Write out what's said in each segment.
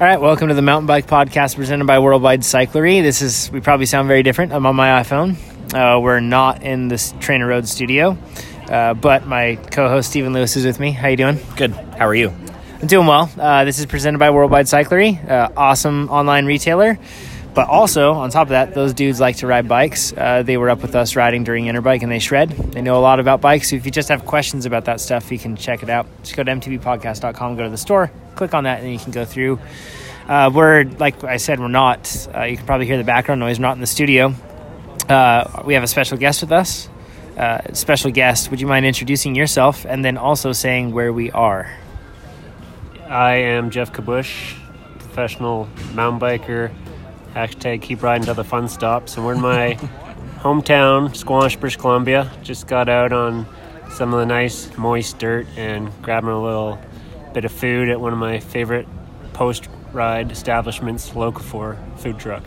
All right, welcome to the Mountain Bike Podcast presented by Worldwide Cyclery. This is, we probably sound very different. I'm on my iPhone. Uh, we're not in the TrainerRoad studio, uh, but my co-host Stephen Lewis is with me. How you doing? Good. How are you? I'm doing well. Uh, this is presented by Worldwide Cyclery, uh, awesome online retailer. But also, on top of that, those dudes like to ride bikes. Uh, they were up with us riding during Interbike and they shred. They know a lot about bikes. So if you just have questions about that stuff, you can check it out. Just go to mtbpodcast.com, go to the store, click on that, and you can go through. Uh, we're, like I said, we're not, uh, you can probably hear the background noise, we're not in the studio. Uh, we have a special guest with us. Uh, special guest, would you mind introducing yourself and then also saying where we are? I am Geoff Kabush, professional mountain biker. Hashtag keep riding till the fun stops. And we're in my hometown, Squamish, British Columbia. Just got out on some of the nice moist dirt and grabbing a little bit of food at one of my favorite post ride establishments, Locavore food truck.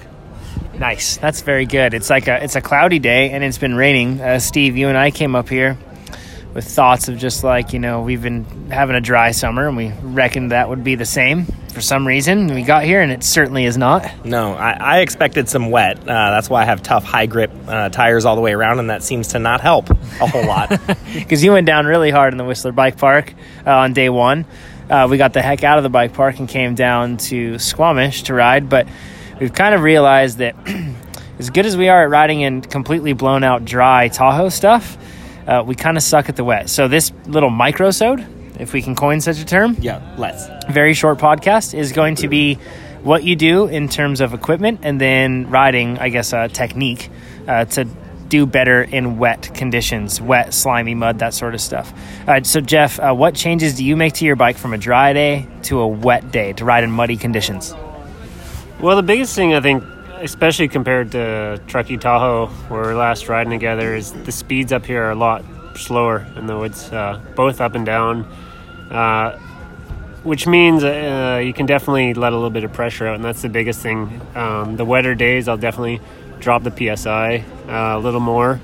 Nice. That's very good. It's like a it's a cloudy day and it's been raining. Uh, Steve, you and I came up here with thoughts of just like you know we've been having a dry summer and we reckoned that would be the same for some reason we got here and it certainly is not No, I, I expected some wet. Uh, that's why I have tough, high grip uh, tires all the way around, and that seems to not help a whole lot. because you went down really hard in the whistler bike park uh, on day one uh, we got the heck out of the bike park and came down to squamish to ride but we've kind of realized that as good as we are at riding in completely blown out dry tahoe stuff uh, we kind of suck at the wet so this little microsode if we can coin such a term yeah, let's. very short podcast is going to be what you do in terms of equipment and then riding, I guess, uh, technique uh, to do better in wet conditions, wet, slimy mud, that sort of stuff. All right, so Geoff, uh, what changes do you make to your bike from a dry day to a wet day to ride in muddy conditions? Well, the biggest thing I think, especially compared to Truckee Tahoe, where we're last riding together, is the speeds up here are a lot slower in the woods, uh, both up and down, uh, which means uh, you can definitely let a little bit of pressure out, and that's the biggest thing. Um, the wetter days, I'll definitely drop the PSI uh, a little more.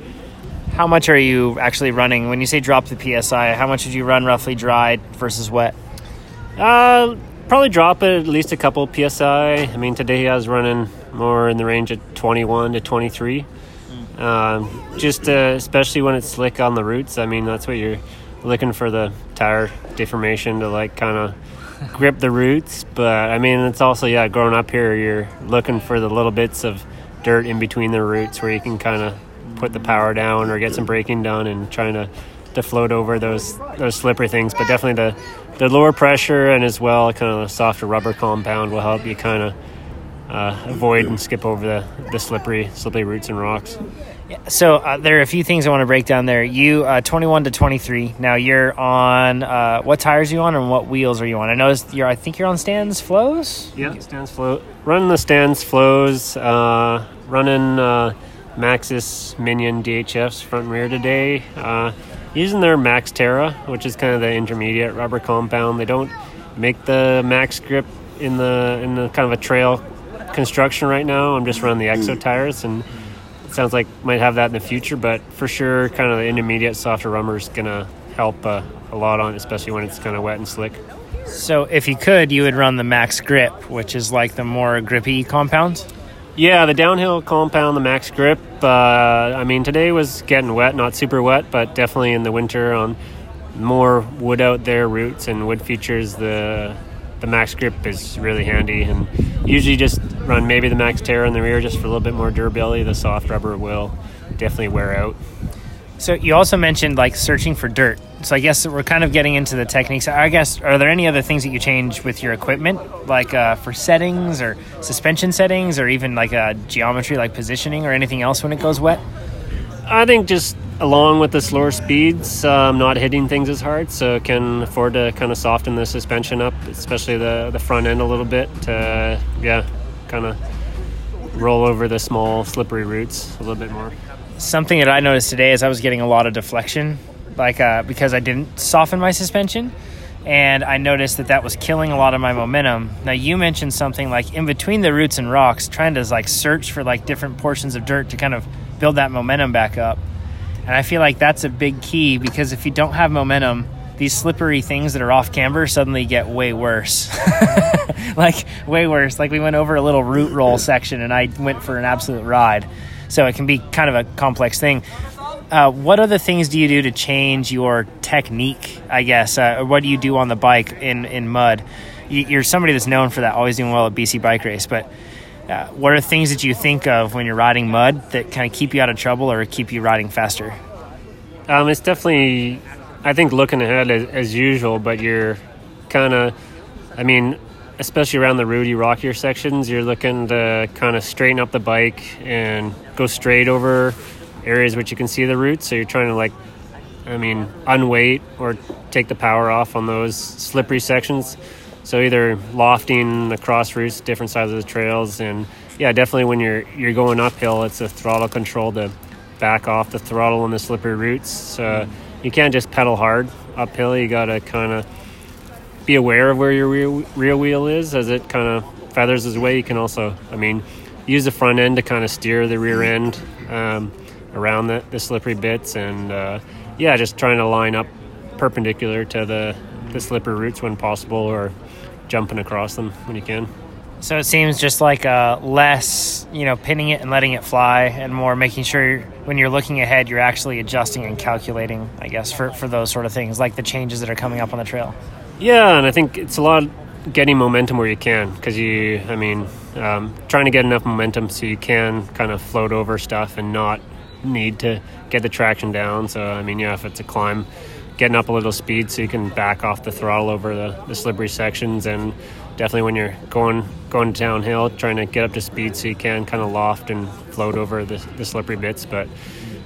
How much are you actually running? When you say drop the PSI, how much did you run roughly dry versus wet? Uh, probably drop it at least a couple psi. I mean, today I was running more in the range of 21 to 23. Um, just uh, especially when it's slick on the roots. I mean, that's what you're looking for the tire deformation to like kind of grip the roots. But I mean, it's also yeah, growing up here, you're looking for the little bits of dirt in between the roots where you can kind of put the power down or get some braking done and trying to to float over those those slippery things. But definitely the the lower pressure and as well kind of the softer rubber compound will help you kind of uh, avoid and skip over the, the slippery slippery roots and rocks. So uh, there are a few things I want to break down there. You uh, 21 to 23. Now you're on uh, what tires are you on and what wheels are you on? I noticed you're. I think you're on Stan's Flows. Yeah, Stan's Flow. Running the Stan's Flows. Uh, running uh, Maxxis Minion DHFs front and rear today. Uh, using their MaxxTerra, which is kind of the intermediate rubber compound. They don't make the MaxxGrip in the in the kind of a trail construction right now. I'm just running the Exo tires, and sounds like might have that in the future. But for sure, kind of the intermediate softer rubber is gonna help uh, a lot on, especially when it's kind of wet and slick. So if you could, you would run the MaxxGrip, which is like the more grippy compound. Yeah, the downhill compound, the MaxxGrip. Uh, I mean, today was getting wet, not super wet, but definitely in the winter on more wood out there roots and wood features. The the MaxxGrip is really handy, and usually just run maybe the MaxxTerra in the rear just for a little bit more durability. The soft rubber will definitely wear out. So you also mentioned like searching for dirt. So I guess we're kind of getting into the techniques. I guess are there any other things that you change with your equipment, like uh, for settings or suspension settings, or even like uh, geometry, like positioning, or anything else when it goes wet? I think just along with the slower speeds, um, not hitting things as hard, so can afford to kind of soften the suspension up, especially the the front end a little bit. To, yeah, kind of roll over the small slippery roots a little bit more. Something that I noticed today is I was getting a lot of deflection, like uh, because I didn't soften my suspension, and I noticed that that was killing a lot of my momentum. Now you mentioned something like in between the roots and rocks, trying to like search for like different portions of dirt to kind of build that momentum back up. And I feel like that's a big key because if you don't have momentum, these slippery things that are off camber suddenly get way worse. like way worse. Like we went over a little root roll section and I went for an absolute ride. So it can be kind of a complex thing. Uh, what other things do you do to change your technique? I guess. Uh, what do you do on the bike in in mud? You, are somebody that's known for that, always doing well at BC Bike Race. But uh, what are things that you think of when you're riding mud that kind of keep you out of trouble or keep you riding faster? Um, it's definitely, I think, looking ahead as, as usual. But you're kind of, I mean, especially around the rooty, rockier sections, you're looking to kind of straighten up the bike and go straight over areas which you can see the roots. So you're trying to like, I mean, unweight or take the power off on those slippery sections. So either lofting across roots, different sides of the trails, and yeah, definitely when you're you're going uphill, it's a throttle control to back off the throttle on the slippery roots. So mm. You can't just pedal hard uphill. You got to kind of be aware of where your rear, wheel is as it kind of feathers its way. You can also, I mean, use the front end to kind of steer the rear end. Um, around the, the slippery bits and uh, yeah just trying to line up perpendicular to the, the slippery roots when possible or jumping across them when you can so it seems just like uh, less you know pinning it and letting it fly and more making sure when you're looking ahead you're actually adjusting and calculating i guess for, for those sort of things like the changes that are coming up on the trail yeah and i think it's a lot getting momentum where you can because you i mean um, trying to get enough momentum so you can kind of float over stuff and not need to get the traction down. So, I mean, yeah, if it's a climb, getting up a little speed so you can back off the throttle over the, the slippery sections. And definitely when you're going going downhill, trying to get up to speed so you can kind of loft and float over the, the slippery bits. But,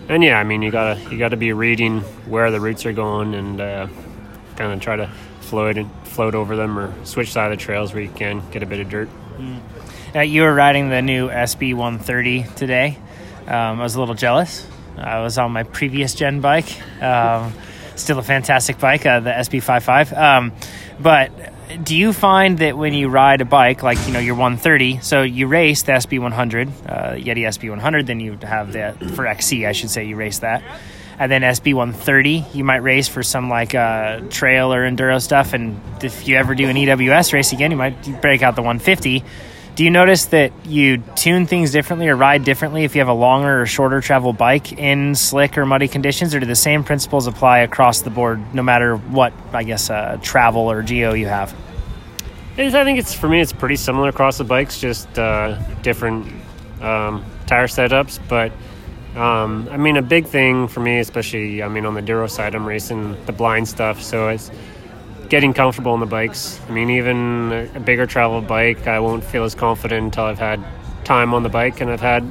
and yeah, I mean, you gotta you gotta be reading where the roots are going and uh, kind of try to float and float over them or switch side of the trails where you can get a bit of dirt. Mm. Uh, you were riding the new SB 130 today. Um, I was a little jealous. I was on my previous gen bike. Um, still a fantastic bike, uh, the SB55. Um, but do you find that when you ride a bike like you know your 130, so you race the SB100, uh, Yeti SB100, then you have the for XC, I should say, you race that, and then SB130, you might race for some like uh, trail or enduro stuff, and if you ever do an EWS race again, you might break out the 150 do you notice that you tune things differently or ride differently if you have a longer or shorter travel bike in slick or muddy conditions, or do the same principles apply across the board no matter what, I guess, uh, travel or geo you have? I think it's for me, it's pretty similar across the bikes, just uh, different um, tire setups. But um, I mean, a big thing for me, especially, I mean, on the Duro side, I'm racing the blind stuff, so it's getting comfortable on the bikes. I mean, even a bigger travel bike, I won't feel as confident until I've had time on the bike, and I've had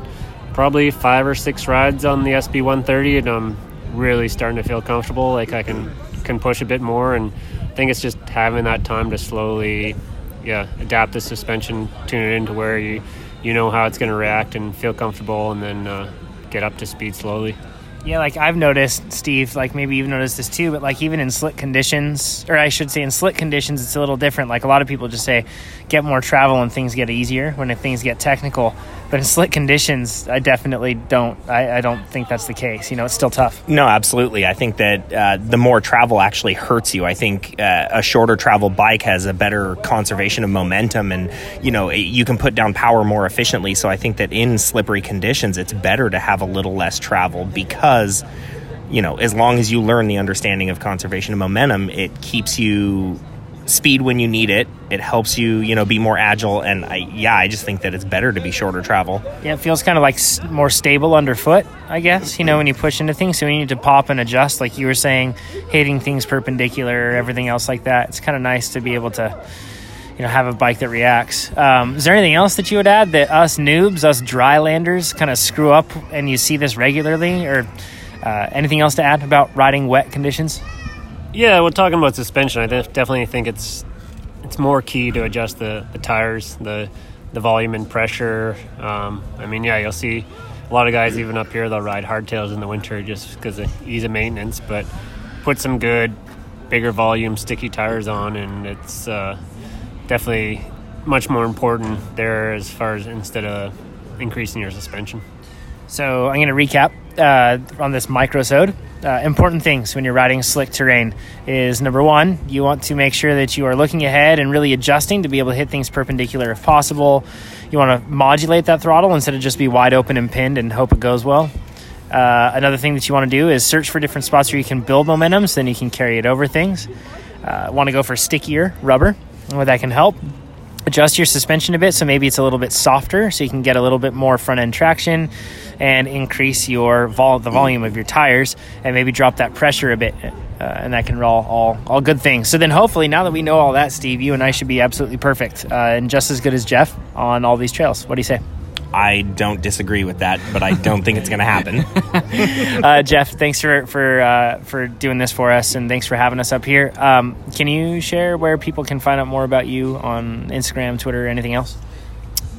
probably five or six rides on the SB 130, and I'm really starting to feel comfortable. Like I can can push a bit more, and I think it's just having that time to slowly, yeah, adapt the suspension, tune it into where you you know how it's going to react and feel comfortable, and then uh, get up to speed slowly. Yeah, like I've noticed, Steve, like maybe you've noticed this too, but like even in slick conditions, or I should say in slick conditions, it's a little different. Like a lot of people just say, get more travel and things get easier when things get technical. But in slick conditions, I definitely don't. I, I don't think that's the case. You know, it's still tough. No, absolutely. I think that uh, the more travel actually hurts you. I think uh, a shorter travel bike has a better conservation of momentum, and you know you can put down power more efficiently. So I think that in slippery conditions, it's better to have a little less travel because you know, as long as you learn the understanding of conservation of momentum, it keeps you speed when you need it. It helps you, you know, be more agile. And I, yeah, I just think that it's better to be shorter travel. Yeah, it feels kind of like more stable underfoot, I guess. You know, when you push into things, so you need to pop and adjust, like you were saying, hitting things perpendicular, everything else like that. It's kind of nice to be able to. You know, have a bike that reacts. Um, is there anything else that you would add that us noobs, us drylanders, kind of screw up, and you see this regularly, or uh, anything else to add about riding wet conditions? Yeah, well, talking about suspension, I definitely think it's it's more key to adjust the, the tires, the the volume and pressure. Um, I mean, yeah, you'll see a lot of guys even up here they'll ride hardtails in the winter just because of ease of maintenance, but put some good, bigger volume, sticky tires on, and it's uh, definitely much more important there as far as instead of increasing your suspension. So I'm going to recap uh, on this microsode. Uh, important things when you're riding slick terrain is number one, you want to make sure that you are looking ahead and really adjusting to be able to hit things perpendicular if possible. You want to modulate that throttle instead of just be wide open and pinned and hope it goes well. Uh, another thing that you want to do is search for different spots where you can build momentum so then you can carry it over things. Uh, want to go for stickier rubber, where that can help adjust your suspension a bit so maybe it's a little bit softer so you can get a little bit more front end traction and increase your vol- the volume of your tires and maybe drop that pressure a bit uh, and that can roll all all good things so then hopefully now that we know all that steve you and i should be absolutely perfect uh, and just as good as geoff on all these trails what do you say I don't disagree with that, but I don't think it's going to happen. uh, Geoff, thanks for for uh, for doing this for us, and thanks for having us up here. Um, can you share where people can find out more about you on Instagram, Twitter, anything else?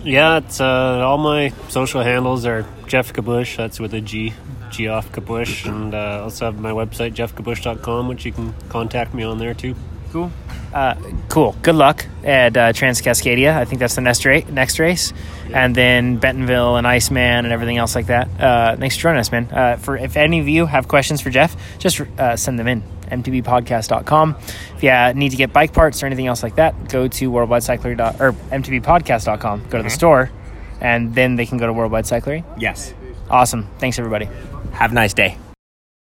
Yeah, it's uh, all my social handles are Geoff Kabush. That's with a G, Geoff Kabush, and uh, also have my website geoffkabush.com, which you can contact me on there too. Cool. Uh, cool. Good luck at uh, Trans Cascadia. I think that's the next, ra- next race, and then Bentonville and Iceman and everything else like that. Uh, thanks for joining us, man. Uh, for if any of you have questions for Geoff, just uh, send them in mtbpodcast.com. If you uh, need to get bike parts or anything else like that, go to worldwidecyclery or mtbpodcast.com. Go to the Mhm. store, and then they can go to Worldwide Cyclery. yes. Awesome. Thanks, everybody. Have a nice day.